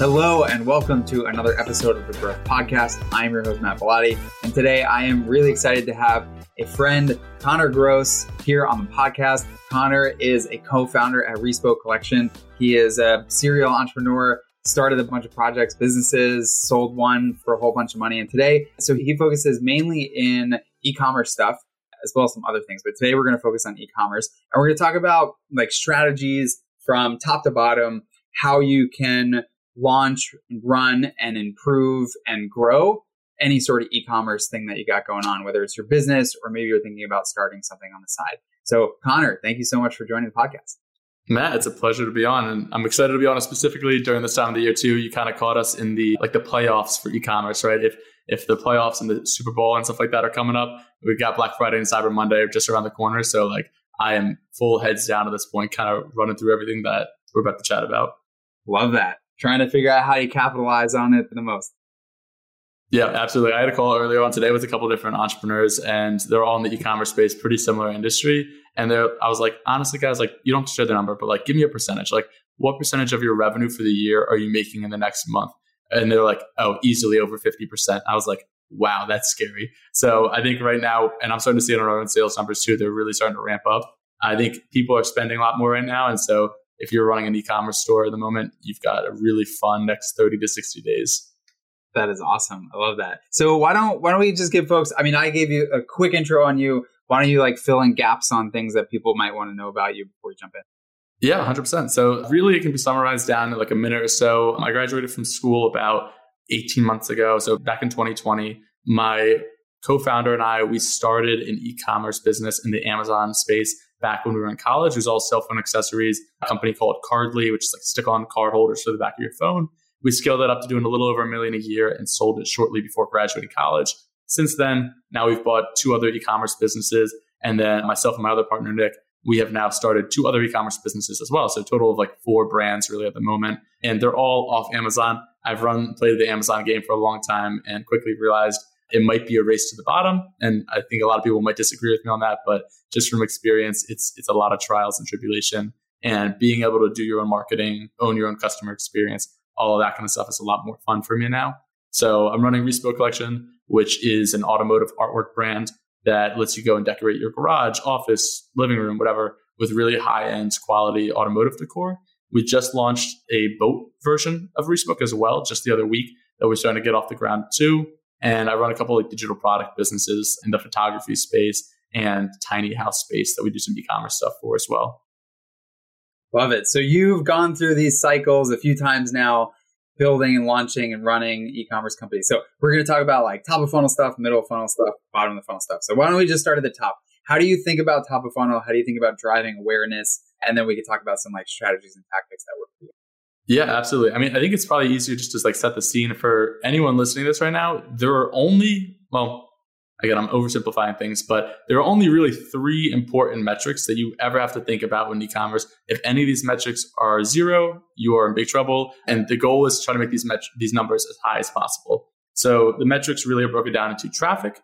Hello, and welcome to another episode of the Growth Podcast. I'm your host, Matt Bilotti, and today I am really excited to have a friend, Connor Gross, here on the podcast. Connor is a co founder at Respo Collection. He is a serial entrepreneur, started a bunch of projects, businesses, sold one for a whole bunch of money. And today, so he focuses mainly in e commerce stuff as well as some other things. But today we're going to focus on e commerce and we're going to talk about like strategies from top to bottom, how you can launch, run, and improve and grow any sort of e-commerce thing that you got going on, whether it's your business or maybe you're thinking about starting something on the side. So, Connor, thank you so much for joining the podcast. Matt, it's a pleasure to be on, and I'm excited to be on it specifically during this time of the year too. You kind of caught us in the like the playoffs for e-commerce, right? If if the playoffs and the Super Bowl and stuff like that are coming up, we've got Black Friday and Cyber Monday just around the corner. So like I am full heads down at this point, kind of running through everything that we're about to chat about. Love that. Trying to figure out how you capitalize on it the most. Yeah, absolutely. I had a call earlier on today with a couple different entrepreneurs, and they're all in the e-commerce space, pretty similar industry. And they're, I was like, honestly, guys, like you don't share the number, but like, give me a percentage. Like, what percentage of your revenue for the year are you making in the next month? And they're like, oh, easily over fifty percent. I was like, wow, that's scary. So I think right now, and I'm starting to see it on our own sales numbers too. They're really starting to ramp up. I think people are spending a lot more right now, and so if you're running an e-commerce store at the moment, you've got a really fun next 30 to 60 days. That is awesome. I love that. So why don't why don't we just give folks? I mean, I gave you a quick intro on you. Why don't you like fill in gaps on things that people might want to know about you before we jump in? Yeah, hundred percent. So really, it can be summarized down in like a minute or so. I graduated from school about eighteen months ago. So back in 2020, my co-founder and I we started an e-commerce business in the Amazon space back when we were in college. It was all cell phone accessories. A company called Cardly, which is like stick-on card holders for the back of your phone. We scaled that up to doing a little over a million a year and sold it shortly before graduating college. Since then, now we've bought two other e-commerce businesses, and then myself and my other partner Nick, we have now started two other e-commerce businesses as well. So total of like four brands really at the moment, and they're all off Amazon. I've run played the Amazon game for a long time and quickly realized it might be a race to the bottom. And I think a lot of people might disagree with me on that, but just from experience, it's it's a lot of trials and tribulation. And being able to do your own marketing, own your own customer experience, all of that kind of stuff is a lot more fun for me now. So I'm running Respo Collection, which is an automotive artwork brand that lets you go and decorate your garage, office, living room, whatever, with really high end quality automotive decor. We just launched a boat version of Respo as well, just the other week that we're starting to get off the ground too. And I run a couple of digital product businesses in the photography space and tiny house space that we do some e-commerce stuff for as well. Love it. So you've gone through these cycles a few times now, building and launching and running e-commerce companies. So we're going to talk about like top of funnel stuff, middle of funnel stuff, bottom of the funnel stuff. So why don't we just start at the top? How do you think about top of funnel? How do you think about driving awareness? And then we can talk about some like strategies and tactics that work for you. Yeah, absolutely. I mean, I think it's probably easier just to like set the scene for anyone listening to this right now. There are only, well, again, I'm oversimplifying things, but there are only really three important metrics that you ever have to think about when e-commerce. If any of these metrics are zero, you are in big trouble. And the goal is to try to make these met- these numbers as high as possible. So the metrics really are broken down into traffic,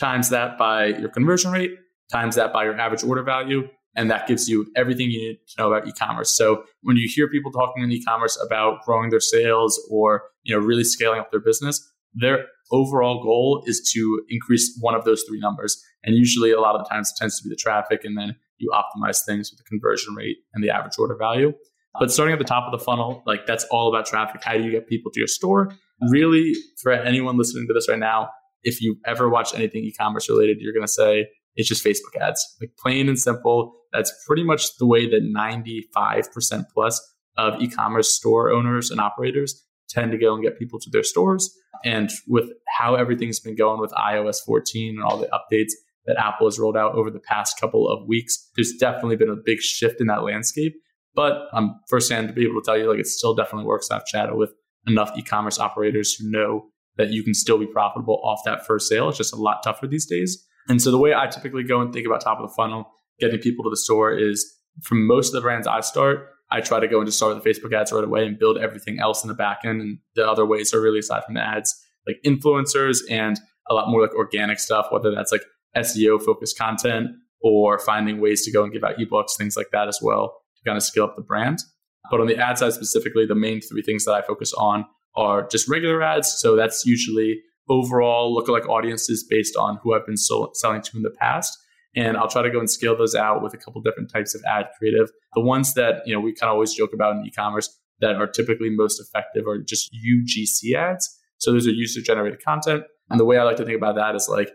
times that by your conversion rate, times that by your average order value, and that gives you everything you need to know about e-commerce. So when you hear people talking in e-commerce about growing their sales or you know really scaling up their business, their overall goal is to increase one of those three numbers. And usually a lot of the times it tends to be the traffic and then you optimize things with the conversion rate and the average order value. But starting at the top of the funnel, like that's all about traffic. How do you get people to your store? Really, for anyone listening to this right now, if you ever watch anything e-commerce related, you're going to say it's just Facebook ads. Like plain and simple. That's pretty much the way that 95% plus of e-commerce store owners and operators tend to go and get people to their stores. And with how everything's been going with iOS 14 and all the updates that Apple has rolled out over the past couple of weeks, there's definitely been a big shift in that landscape. But I'm firsthand to be able to tell you, like, it still definitely works. I've chatted with enough e-commerce operators who know that you can still be profitable off that first sale. It's just a lot tougher these days. And so the way I typically go and think about top of the funnel, getting people to the store is from most of the brands I start, I try to go and just start with the Facebook ads right away and build everything else in the back end. And the other ways are really aside from the ads, like influencers and a lot more like organic stuff, whether that's like SEO focused content or finding ways to go and give out ebooks, things like that as well to kind of scale up the brand. But on the ad side specifically, the main three things that I focus on are just regular ads. So that's usually overall lookalike audiences based on who I've been selling to in the past. And I'll try to go and scale those out with a couple different types of ad creative. The ones that, you know, we kind of always joke about in e-commerce that are typically most effective are just UGC ads. So those are user generated content. And the way I like to think about that is like,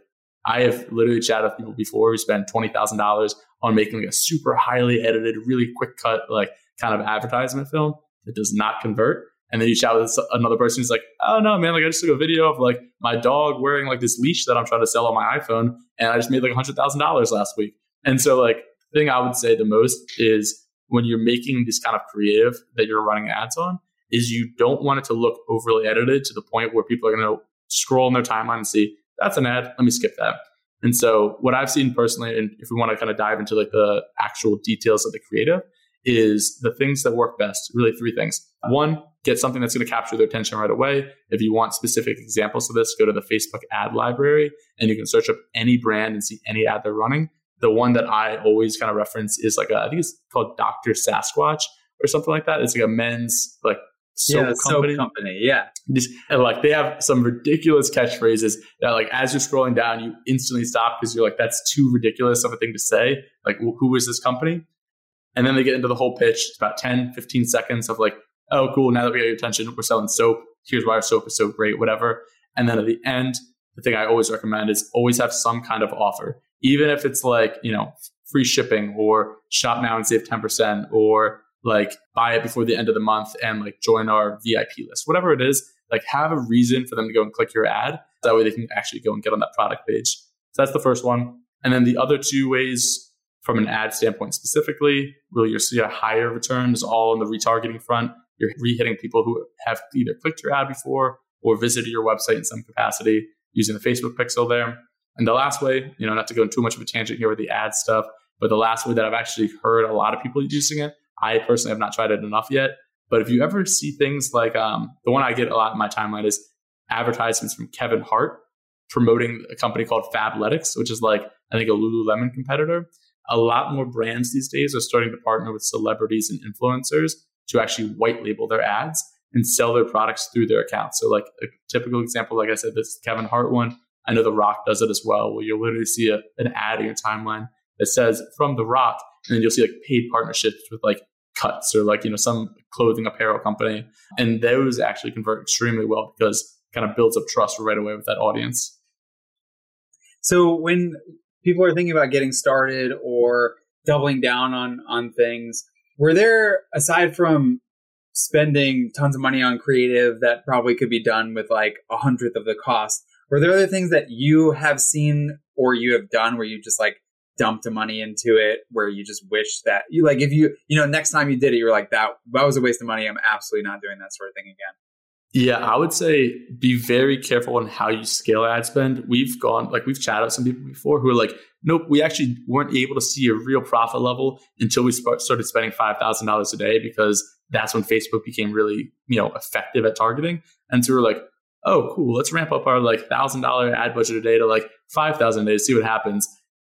I have literally chatted with people before who spend $20,000 on making a super highly edited, really quick cut, like kind of advertisement film that does not convert. And then you chat with another person who's like, oh no, man, like I just took a video of like my dog wearing like this leash that I'm trying to sell on my iPhone. And I just made like $100,000 last week. And so like the thing I would say the most is when you're making this kind of creative that you're running ads on is you don't want it to look overly edited to the point where people are going to scroll in their timeline and see that's an ad. Let me skip that. And so what I've seen personally, and if we want to kind of dive into like the actual details of the creative, is the things that work best. Really, three things. One, get something that's going to capture their attention right away. If you want specific examples of this, go to the Facebook ad library and you can search up any brand and see any ad they're running. The one that I always kind of reference is like a, I think it's called Dr. Sasquatch or something like that. It's like a men's like soap yeah, company. Soap company, yeah. Just, and like they have some ridiculous catchphrases that like as you're scrolling down, you instantly stop because you're like, that's too ridiculous of a thing to say. Like, who is this company? And then they get into the whole pitch. It's about 10, 15 seconds of like, oh, cool. Now that we got your attention, we're selling soap. Here's why our soap is so great, whatever. And then at the end, the thing I always recommend is always have some kind of offer, even if it's like, you know, free shipping or shop now and save 10% or like buy it before the end of the month and like join our VIP list, whatever it is, like have a reason for them to go and click your ad. That way they can actually go and get on that product page. So that's the first one. And then the other two ways from an ad standpoint specifically, really you're seeing higher return returns all on the retargeting front. You're re-hitting people who have either clicked your ad before or visited your website in some capacity using the Facebook pixel there. And the last way, you know, not to go into too much of a tangent here with the ad stuff, but the last way that I've actually heard a lot of people using it, I personally have not tried it enough yet. But if you ever see things like um, the one I get a lot in my timeline is advertisements from Kevin Hart promoting a company called Fabletics, which is like I think a Lululemon competitor a lot more brands these days are starting to partner with celebrities and influencers to actually white label their ads and sell their products through their accounts. So, like a typical example, like I said, this Kevin Hart one. I know The Rock does it as well, where you'll literally see a, an ad in your timeline that says from The Rock, and then you'll see like paid partnerships with like Cuts or like you know some clothing apparel company, and those actually convert extremely well because kind of builds up trust right away with that audience. So when people are thinking about getting started or doubling down on on things. Were there aside from spending tons of money on creative that probably could be done with like a hundredth of the cost were there other things that you have seen or you have done where you just like dumped money into it where you just wish that you like if you you know next time you did it you're like that that was a waste of money. I'm absolutely not doing that sort of thing again yeah, I would say be very careful on how you scale ad spend. We've gone, like, we've chatted with some people before who are like, nope, we actually weren't able to see a real profit level until we started spending $5,000 a day because that's when Facebook became really, you know, effective at targeting. And so we're like, oh, cool, let's ramp up our like $1,000 ad budget a day to like 5,000 a day to see what happens.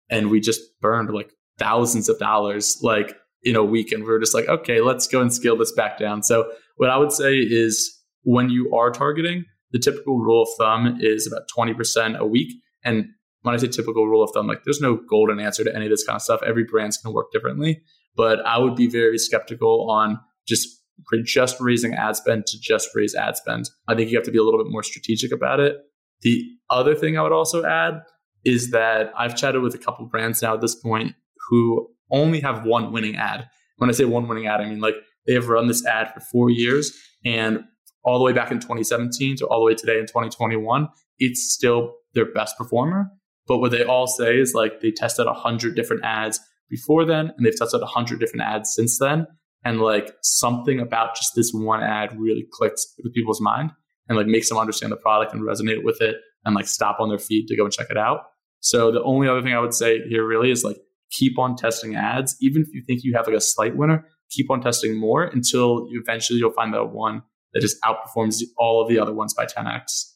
And we just burned like thousands of dollars like in a week. And we we're just like, okay, let's go and scale this back down. So what I would say is, when you are targeting, the typical rule of thumb is about 20% a week. And when I say typical rule of thumb, like there's no golden answer to any of this kind of stuff. Every brand's going to work differently. But I would be very skeptical on just just raising ad spend to just raise ad spend. I think you have to be a little bit more strategic about it. The other thing I would also add is that I've chatted with a couple brands now at this point who only have one winning ad. When I say one winning ad, I mean like they have run this ad for four years and all the way back in 2017 to all the way today in 2021, it's still their best performer. But what they all say is like they tested 100 different ads before then and they've tested 100 different ads since then. And like something about just this one ad really clicks with people's mind and like makes them understand the product and resonate with it and like stop on their feet to go and check it out. So the only other thing I would say here really is like keep on testing ads. Even if you think you have like a slight winner, keep on testing more until you eventually you'll find that one that just outperforms all of the other ones by 10x.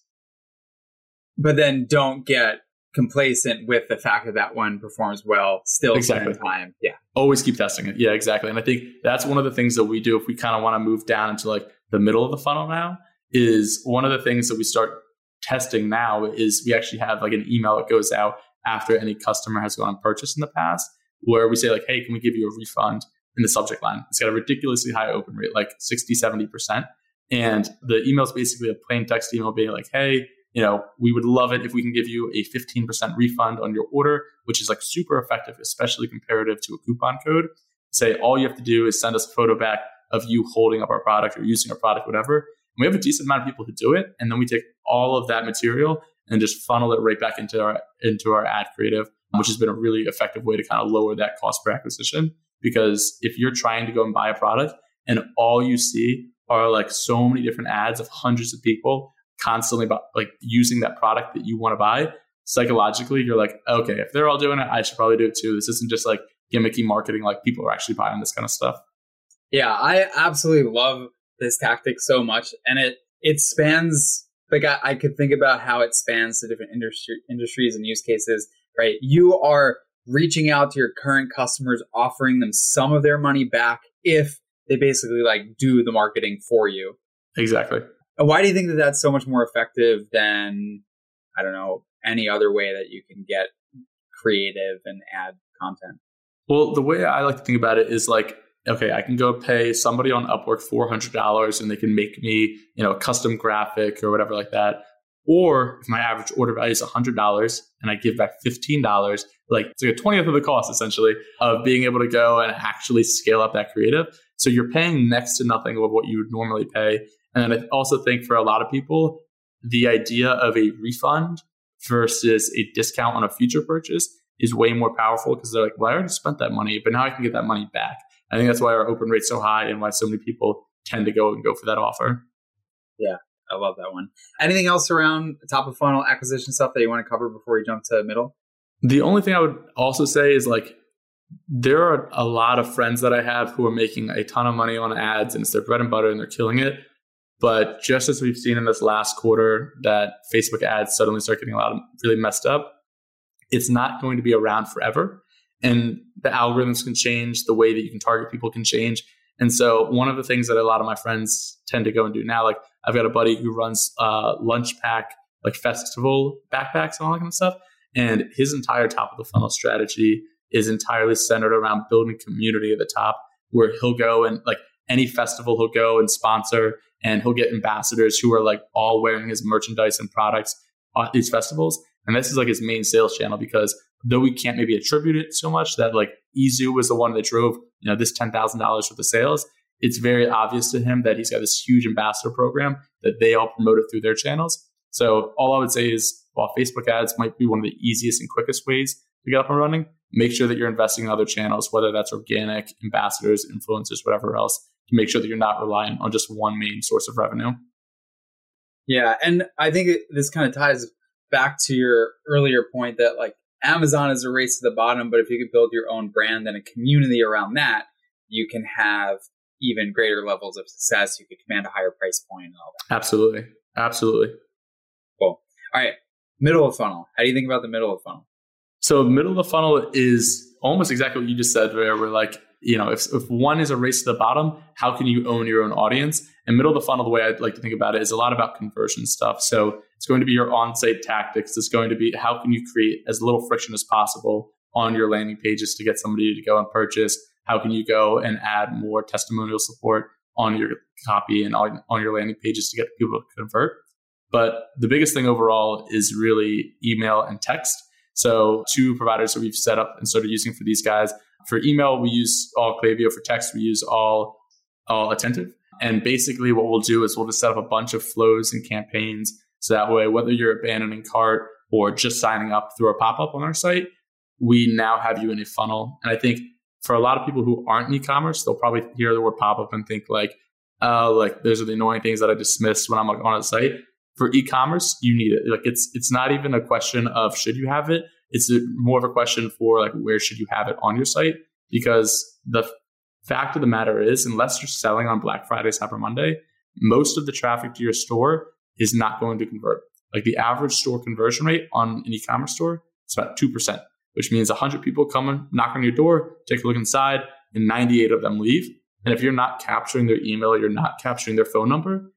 But then don't get complacent with the fact that that one performs well still exactly time. Yeah. Always keep testing it. Yeah, exactly. And I think that's one of the things that we do if we kind of want to move down into like the middle of the funnel now is one of the things that we start testing now is we actually have like an email that goes out after any customer has gone and purchased in the past where we say like, hey, can we give you a refund in the subject line? It's got a ridiculously high open rate, like 60, 70%. And the email is basically a plain text email being like, hey, you know, we would love it if we can give you a 15% refund on your order, which is like super effective, especially comparative to a coupon code. Say all you have to do is send us a photo back of you holding up our product or using our product, whatever. And we have a decent amount of people who do it. And then we take all of that material and just funnel it right back into our into our ad creative, which has been a really effective way to kind of lower that cost per acquisition. Because if you're trying to go and buy a product and all you see are like so many different ads of hundreds of people constantly about like using that product that you want to buy, psychologically you're like, okay, if they're all doing it, I should probably do it too. This isn't just like gimmicky marketing, like people are actually buying this kind of stuff. Yeah, I absolutely love this tactic so much. And it it spans like I, I could think about how it spans the different industry industries and use cases, right? You are reaching out to your current customers, offering them some of their money back if they basically like do the marketing for you. Exactly. And Why do you think that that's so much more effective than I don't know any other way that you can get creative and add content? Well, the way I like to think about it is like, okay, I can go pay somebody on Upwork four hundred dollars, and they can make me, you know, a custom graphic or whatever like that. Or if my average order value is hundred dollars, and I give back fifteen dollars, like it's like a twentieth of the cost essentially of being able to go and actually scale up that creative. So you're paying next to nothing of what you would normally pay. And I also think for a lot of people, the idea of a refund versus a discount on a future purchase is way more powerful because they're like, well, I already spent that money, but now I can get that money back. I think that's why our open rate's so high and why so many people tend to go and go for that offer. Yeah, I love that one. Anything else around top of funnel acquisition stuff that you want to cover before we jump to middle? The only thing I would also say is like there are a lot of friends that I have who are making a ton of money on ads and it's their bread and butter and they're killing it. But just as we've seen in this last quarter that Facebook ads suddenly start getting a lot of really messed up, it's not going to be around forever. And the algorithms can change, the way that you can target people can change. And so one of the things that a lot of my friends tend to go and do now, like I've got a buddy who runs uh, lunch pack, like festival backpacks and all that kind of stuff. And his entire top of the funnel strategy is entirely centered around building community at the top, where he'll go and like any festival he'll go and sponsor, and he'll get ambassadors who are like all wearing his merchandise and products at these festivals. And this is like his main sales channel because though we can't maybe attribute it so much that like Izu was the one that drove, you know, this $10,000 worth of sales, it's very obvious to him that he's got this huge ambassador program that they all promote it through their channels. So all I would say is while Facebook ads might be one of the easiest and quickest ways to get up and running, make sure that you're investing in other channels, whether that's organic, ambassadors, influencers, whatever else, to make sure that you're not reliant on just one main source of revenue. Yeah. And I think this kind of ties back to your earlier point that like Amazon is a race to the bottom, but if you can build your own brand and a community around that, you can have even greater levels of success. You could command a higher price point and all that. Absolutely. Absolutely. Cool. All right. Middle of funnel. How do you think about the middle of funnel? So middle of the funnel is almost exactly what you just said, where we're like, you know, if, if one is a race to the bottom, how can you own your own audience? And middle of the funnel, the way I'd like to think about it is a lot about conversion stuff. So it's going to be your on-site tactics. It's going to be how can you create as little friction as possible on your landing pages to get somebody to go and purchase? How can you go and add more testimonial support on your copy and on, on your landing pages to get people to convert? But the biggest thing overall is really email and text. So two providers that we've set up and started using for these guys for email, we use all Klaviyo. For text, we use all, all Attentive. And basically, what we'll do is we'll just set up a bunch of flows and campaigns. So that way, whether you're abandoning cart or just signing up through a pop up on our site, we now have you in a funnel. And I think for a lot of people who aren't in e-commerce, they'll probably hear the word pop up and think like, oh, like those are the annoying things that I dismiss when I'm like on a site. For e-commerce, you need it. Like it's it's not even a question of should you have it. It's a, more of a question for like where should you have it on your site? Because the fact of the matter is, unless you're selling on Black Friday, Cyber Monday, most of the traffic to your store is not going to convert. like the average store conversion rate on an e-commerce store is about 2%, which means 100 people come and knock on your door, take a look inside, and 98 of them leave. And if you're not capturing their email, you're not capturing their phone number,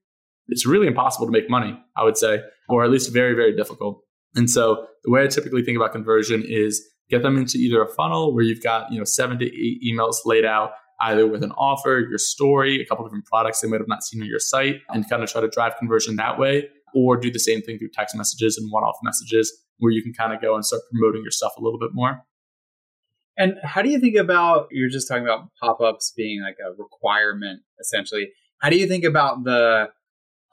it's really impossible to make money, I would say, or at least very, very difficult. And so the way I typically think about conversion is get them into either a funnel where you've got, you know, seven to eight emails laid out, either with an offer, your story, a couple different products they might have not seen on your site, and kind of try to drive conversion that way, or do the same thing through text messages and one-off messages where you can kind of go and start promoting your stuff a little bit more. And how do you think about you're just talking about pop-ups being like a requirement essentially. How do you think about the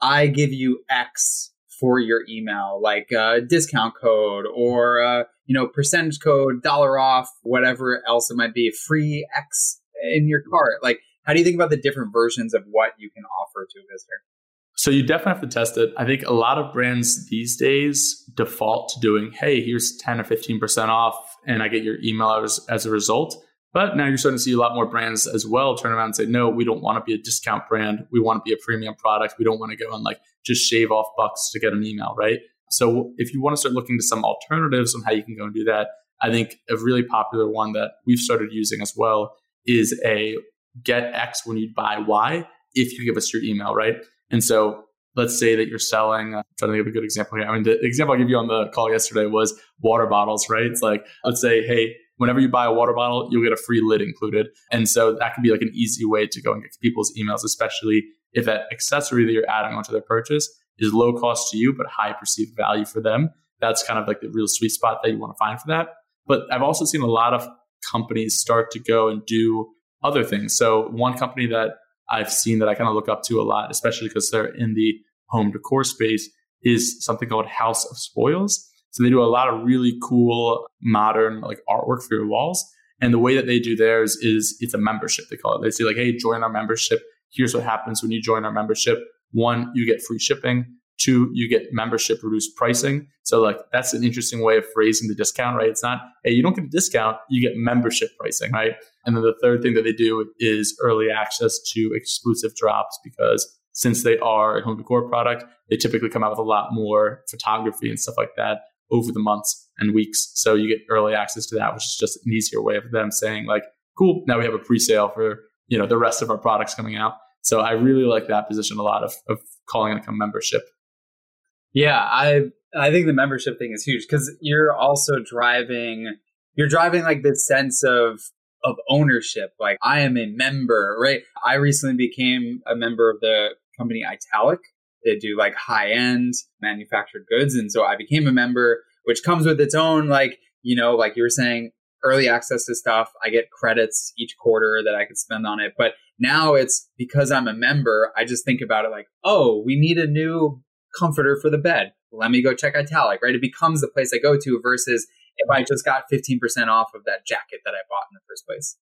I give you X for your email, like uh, a discount code or a, you know percentage code, dollar off, whatever else it might be, free X in your cart. Like, how do you think about the different versions of what you can offer to a visitor? So you definitely have to test it. I think a lot of brands these days default to doing, hey, here's 10 or 15% off, and I get your email as, as a result. But now you're starting to see a lot more brands as well turn around and say, no, we don't want to be a discount brand. We want to be a premium product. We don't want to go and like just shave off bucks to get an email, right? So if you want to start looking to some alternatives on how you can go and do that, I think a really popular one that we've started using as well is a get X when you buy Y if you give us your email, right? And so let's say that you're selling, I'm trying to give a good example here. I mean, the example I gave you on the call yesterday was water bottles, right? It's like, let's say, hey, whenever you buy a water bottle, you'll get a free lid included. And so that can be like an easy way to go and get people's emails, especially if that accessory that you're adding onto their purchase is low cost to you, but high perceived value for them. That's kind of like the real sweet spot that you want to find for that. But I've also seen a lot of companies start to go and do other things. So one company that I've seen that I kind of look up to a lot, especially because they're in the home decor space, is something called House of Spoils. So they do a lot of really cool modern like artwork for your walls. And the way that they do theirs is it's a membership. They call it. They say like, hey, join our membership. Here's what happens when you join our membership. One, you get free shipping. Two, you get membership reduced pricing. So like that's an interesting way of phrasing the discount, right? It's not, hey, you don't get a discount, you get membership pricing, right? And then the third thing that they do is early access to exclusive drops because since they are a home decor product, they typically come out with a lot more photography and stuff like that over the months and weeks. So you get early access to that, which is just an easier way of them saying like, cool, now we have a pre-sale for, you know, the rest of our products coming out. So I really like that position a lot of, of calling it a membership yeah, I I think the membership thing is huge because you're also driving you're driving like this sense of of ownership. Like I am a member, right? I recently became a member of the company Italic. They do like high end manufactured goods, and so I became a member, which comes with its own like you know, like you were saying, early access to stuff. I get credits each quarter that I could spend on it, but now it's because I'm a member. I just think about it like, oh, we need a new comforter for the bed. Let me go check Italic, right? It becomes the place I go to versus if I just got 15% off of that jacket that I bought in the first place.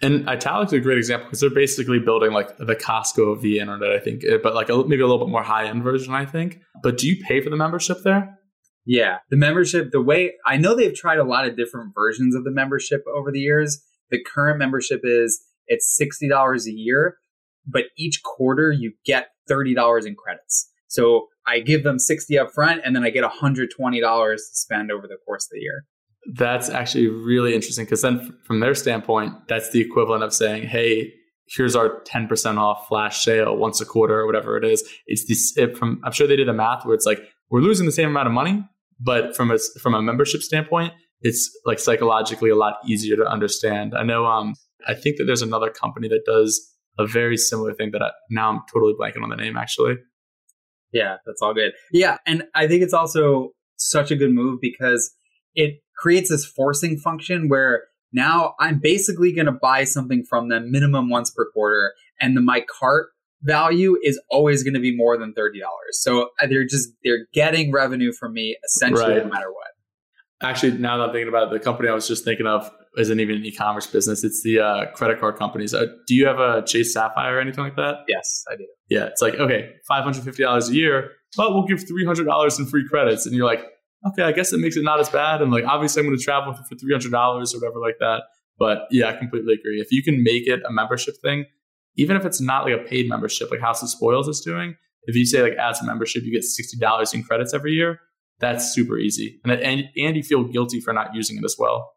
And Italic's a great example because they're basically building like the Costco of the internet, I think, eh, but like a, maybe a little bit more high end version, I think. But do you pay for the membership there? Yeah, the membership, the way I know they've tried a lot of different versions of the membership over the years. The current membership is it's $60 a year, but each quarter you get $30 in credits. So I give them 60 up front and then I get $120 to spend over the course of the year. That's actually really interesting because then from their standpoint, that's the equivalent of saying, hey, here's our 10% off flash sale once a quarter or whatever it is. It's this it from I'm sure they did the math where it's like we're losing the same amount of money, but from a from a membership standpoint, it's like psychologically a lot easier to understand. I know um I think that there's another company that does a very similar thing that I, now I'm totally blanking on the name actually. Yeah, that's all good. Yeah, and I think it's also such a good move because it creates this forcing function where now I'm basically going to buy something from them minimum once per quarter, and the, my cart value is always going to be more than thirty dollars. So uh, they're just they're getting revenue from me essentially right. no matter what. Actually, now that I'm thinking about it, the company I was just thinking of isn't even an e-commerce business. It's the uh, credit card companies. Uh, do you have a Chase Sapphire or anything like that? Yes, I do. Yeah, it's like okay, five hundred fifty dollars a year, but we'll give three hundred dollars in free credits, and you're like, okay, I guess it makes it not as bad. And like, obviously, I'm going to travel for three hundred dollars or whatever like that. But yeah, I completely agree. If you can make it a membership thing, even if it's not like a paid membership, like House of Spoils is doing, if you say like as a membership, you get $60 in credits every year, that's super easy. And, and, and you feel guilty for not using it as well.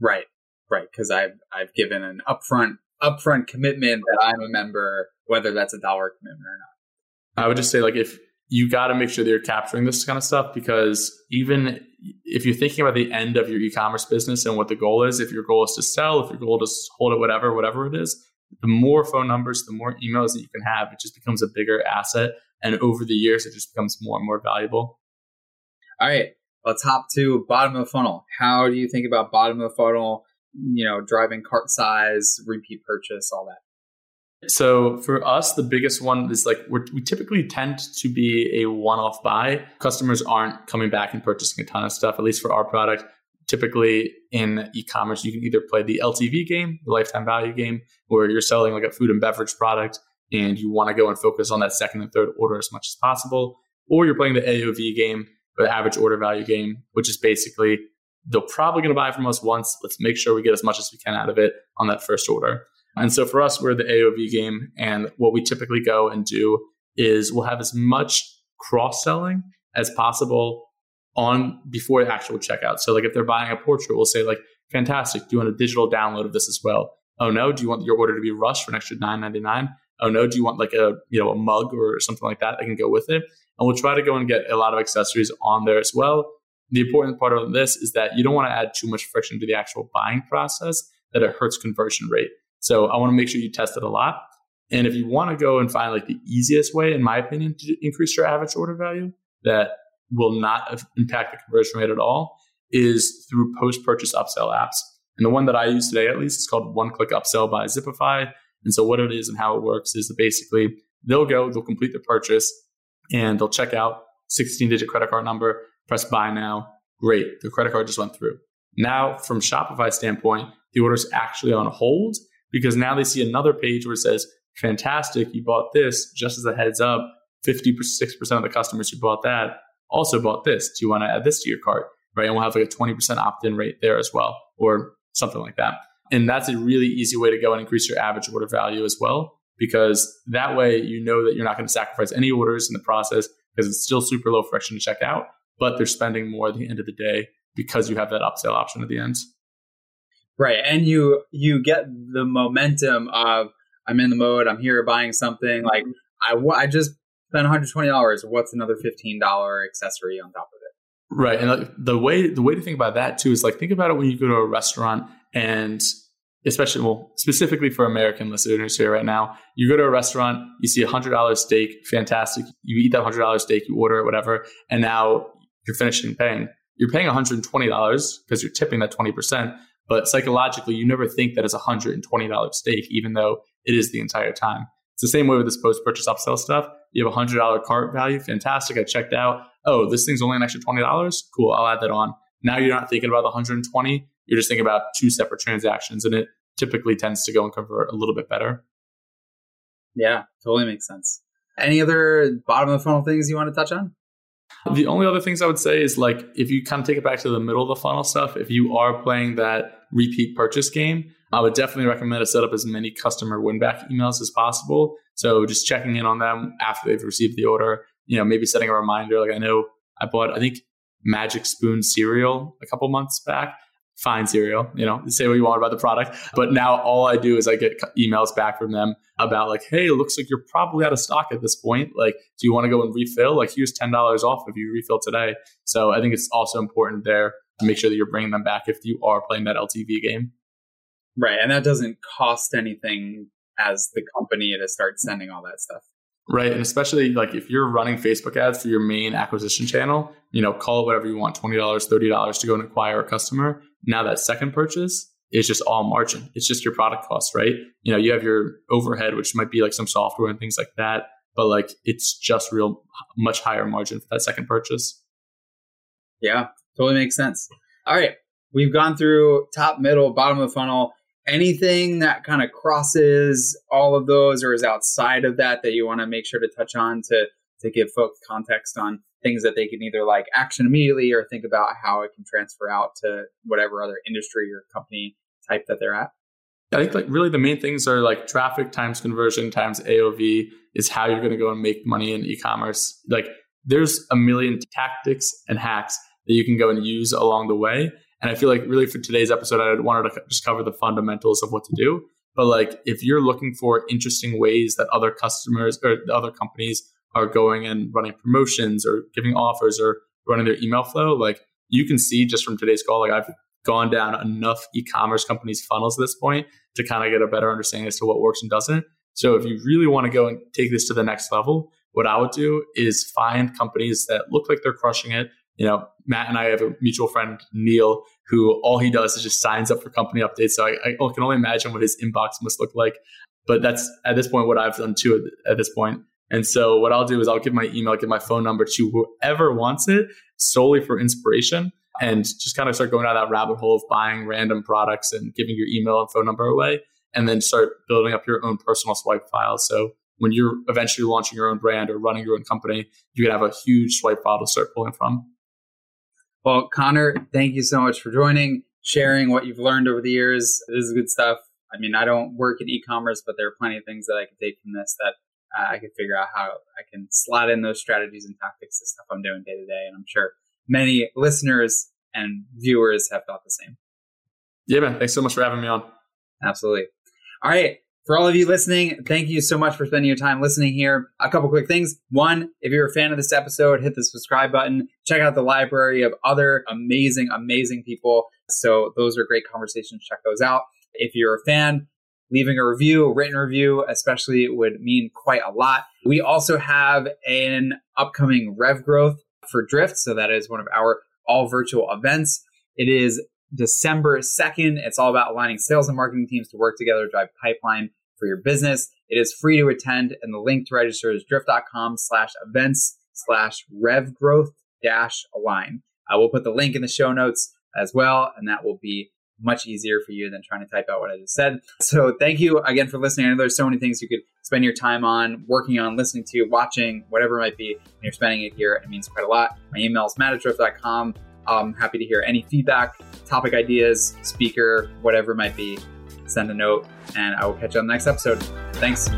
Right. Right. Cause I've, I've given an upfront, upfront commitment that I'm a member, whether that's a dollar commitment or not. I would just say like if you got to make sure that you're capturing this kind of stuff because even if you're thinking about the end of your e-commerce business and what the goal is, if your goal is to sell, if your goal is to hold it, whatever, whatever it is, the more phone numbers, the more emails that you can have, it just becomes a bigger asset. And over the years, it just becomes more and more valuable. All right, let's hop to bottom of the funnel. How do you think about bottom of the funnel? You know, driving cart size, repeat purchase, all that. So for us, the biggest one is like we typically tend to be a one-off buy. Customers aren't coming back and purchasing a ton of stuff, at least for our product. Typically in e-commerce, you can either play the LTV game, the lifetime value game, where you're selling like a food and beverage product and you want to go and focus on that second and third order as much as possible, or you're playing the AOV game or the average order value game, which is basically they're probably going to buy from us once. Let's make sure we get as much as we can out of it on that first order. And so for us, we're the AOV game. And what we typically go and do is we'll have as much cross selling as possible on before the actual checkout. So like if they're buying a portrait, we'll say like, fantastic. Do you want a digital download of this as well? Oh no, do you want your order to be rushed for an extra nine ninety nine? Oh no, do you want like a you know a mug or something like that that can go with it? And we'll try to go and get a lot of accessories on there as well. The important part of this is that you don't want to add too much friction to the actual buying process that it hurts conversion rate. So I want to make sure you test it a lot. And if you want to go and find like the easiest way, in my opinion, to increase your average order value that will not impact the conversion rate at all is through post purchase upsell apps. And the one that I use today, at least, is called One Click Upsell by Zipify. And so what it is and how it works is that basically they'll go, they'll complete the purchase, and they'll check out 16 digit credit card number, press buy now. Great. The credit card just went through. Now, from Shopify standpoint, the order is actually on hold because now they see another page where it says, fantastic, you bought this. Just as a heads up, 56% of the customers who bought that also bought this. Do you want to add this to your cart? Right. And we'll have like a 20% opt in rate there as well, or something like that. And that's a really easy way to go and increase your average order value as well, because that way you know that you're not going to sacrifice any orders in the process because it's still super low friction to check out, but they're spending more at the end of the day because you have that upsell option at the end. Right. And you you get the momentum of I'm in the mode, I'm here buying something like I I just spent $120. What's another $15 accessory on top of it? Right. And like the way the way to think about that too is like think about it when you go to a restaurant and especially well specifically for American listeners here right now, you go to a restaurant, you see a hundred dollar steak, fantastic. You eat that hundred dollar steak, you order it, whatever, and now you're finishing paying. You're paying $120 because you're tipping that 20%. But psychologically, you never think that it's a $120 steak, even though it is the entire time. It's the same way with this post purchase upsell stuff. You have a $100 cart value. Fantastic. I checked out. Oh, this thing's only an extra $20. Cool. I'll add that on. Now you're not thinking about the 120. You're just thinking about two separate transactions, and it typically tends to go and convert a little bit better. Yeah, totally makes sense. Any other bottom of the funnel things you want to touch on? The only other things I would say is like if you kind of take it back to the middle of the funnel stuff, if you are playing that repeat purchase game, I would definitely recommend to set up as many customer win back emails as possible. So just checking in on them after they've received the order, you know, maybe setting a reminder. Like I know I bought, I think Magic Spoon cereal a couple months back fine cereal, you know, say what you want about the product. But now all I do is I get emails back from them about like, hey, it looks like you're probably out of stock at this point. Like, do you want to go and refill? Like, here's $10 off if you refill today. So I think it's also important there to make sure that you're bringing them back if you are playing that LTV game. Right. And that doesn't cost anything as the company to start sending all that stuff. Right. And especially like if you're running Facebook ads for your main acquisition channel, you know, call it whatever you want $20, $30 to go and acquire a customer. Now that second purchase is just all margin. It's just your product cost, right? You know, you have your overhead, which might be like some software and things like that, but like it's just real much higher margin for that second purchase. Yeah, totally makes sense. All right. We've gone through top, middle, bottom of the funnel anything that kind of crosses all of those or is outside of that that you want to make sure to touch on to to give folks context on things that they can either like action immediately or think about how it can transfer out to whatever other industry or company type that they're at I think like really the main things are like traffic times conversion times AOV is how you're going to go and make money in e-commerce. Like there's a million tactics and hacks that you can go and use along the way. And I feel like really for today's episode, I wanted to just cover the fundamentals of what to do. But like if you're looking for interesting ways that other customers or other companies are going and running promotions or giving offers or running their email flow, like you can see just from today's call, like I've gone down enough e-commerce companies funnels at this point to kind of get a better understanding as to what works and doesn't. So if you really want to go and take this to the next level, what I would do is find companies that look like they're crushing it. You know, Matt and I have a mutual friend, Neil, who all he does is just signs up for company updates. So I, I oh, can only imagine what his inbox must look like. But that's at this point what I've done too at this point. And so what I'll do is I'll give my email, give my phone number to whoever wants it solely for inspiration and just kind of start going down that rabbit hole of buying random products and giving your email and phone number away and then start building up your own personal swipe file. So when you're eventually launching your own brand or running your own company, you can have a huge swipe file to start pulling from. Well, Connor, thank you so much for joining, sharing what you've learned over the years. This is good stuff. I mean, I don't work in e-commerce, but there are plenty of things that I can take from this that uh, I can figure out how I can slot in those strategies and tactics to stuff I'm doing day to day. And I'm sure many listeners and viewers have thought the same. Yeah, man. Thanks so much for having me on. Absolutely. All right. For all of you listening, thank you so much for spending your time listening here. A couple quick things. One, if you're a fan of this episode, hit the subscribe button. Check out the library of other amazing, amazing people. So those are great conversations. Check those out. If you're a fan, leaving a review, a written review, especially would mean quite a lot. We also have an upcoming Rev Growth for Drift. So that is one of our all virtual events. It is December 2nd. It's all about aligning sales and marketing teams to work together to drive pipeline for your business. It is free to attend, and the link to register is drift.com slash events slash rev growth dash align. Uh, I will put the link in the show notes as well, and that will be much easier for you than trying to type out what I just said. So thank you again for listening. I know there's so many things you could spend your time on, working on, listening to, watching, whatever it might be, and you're spending it here. And it means quite a lot. My email is matt@drift.com. I'm happy to hear any feedback, topic ideas, speaker, whatever it might be. Send a note, and I will catch you on the next episode. Thanks.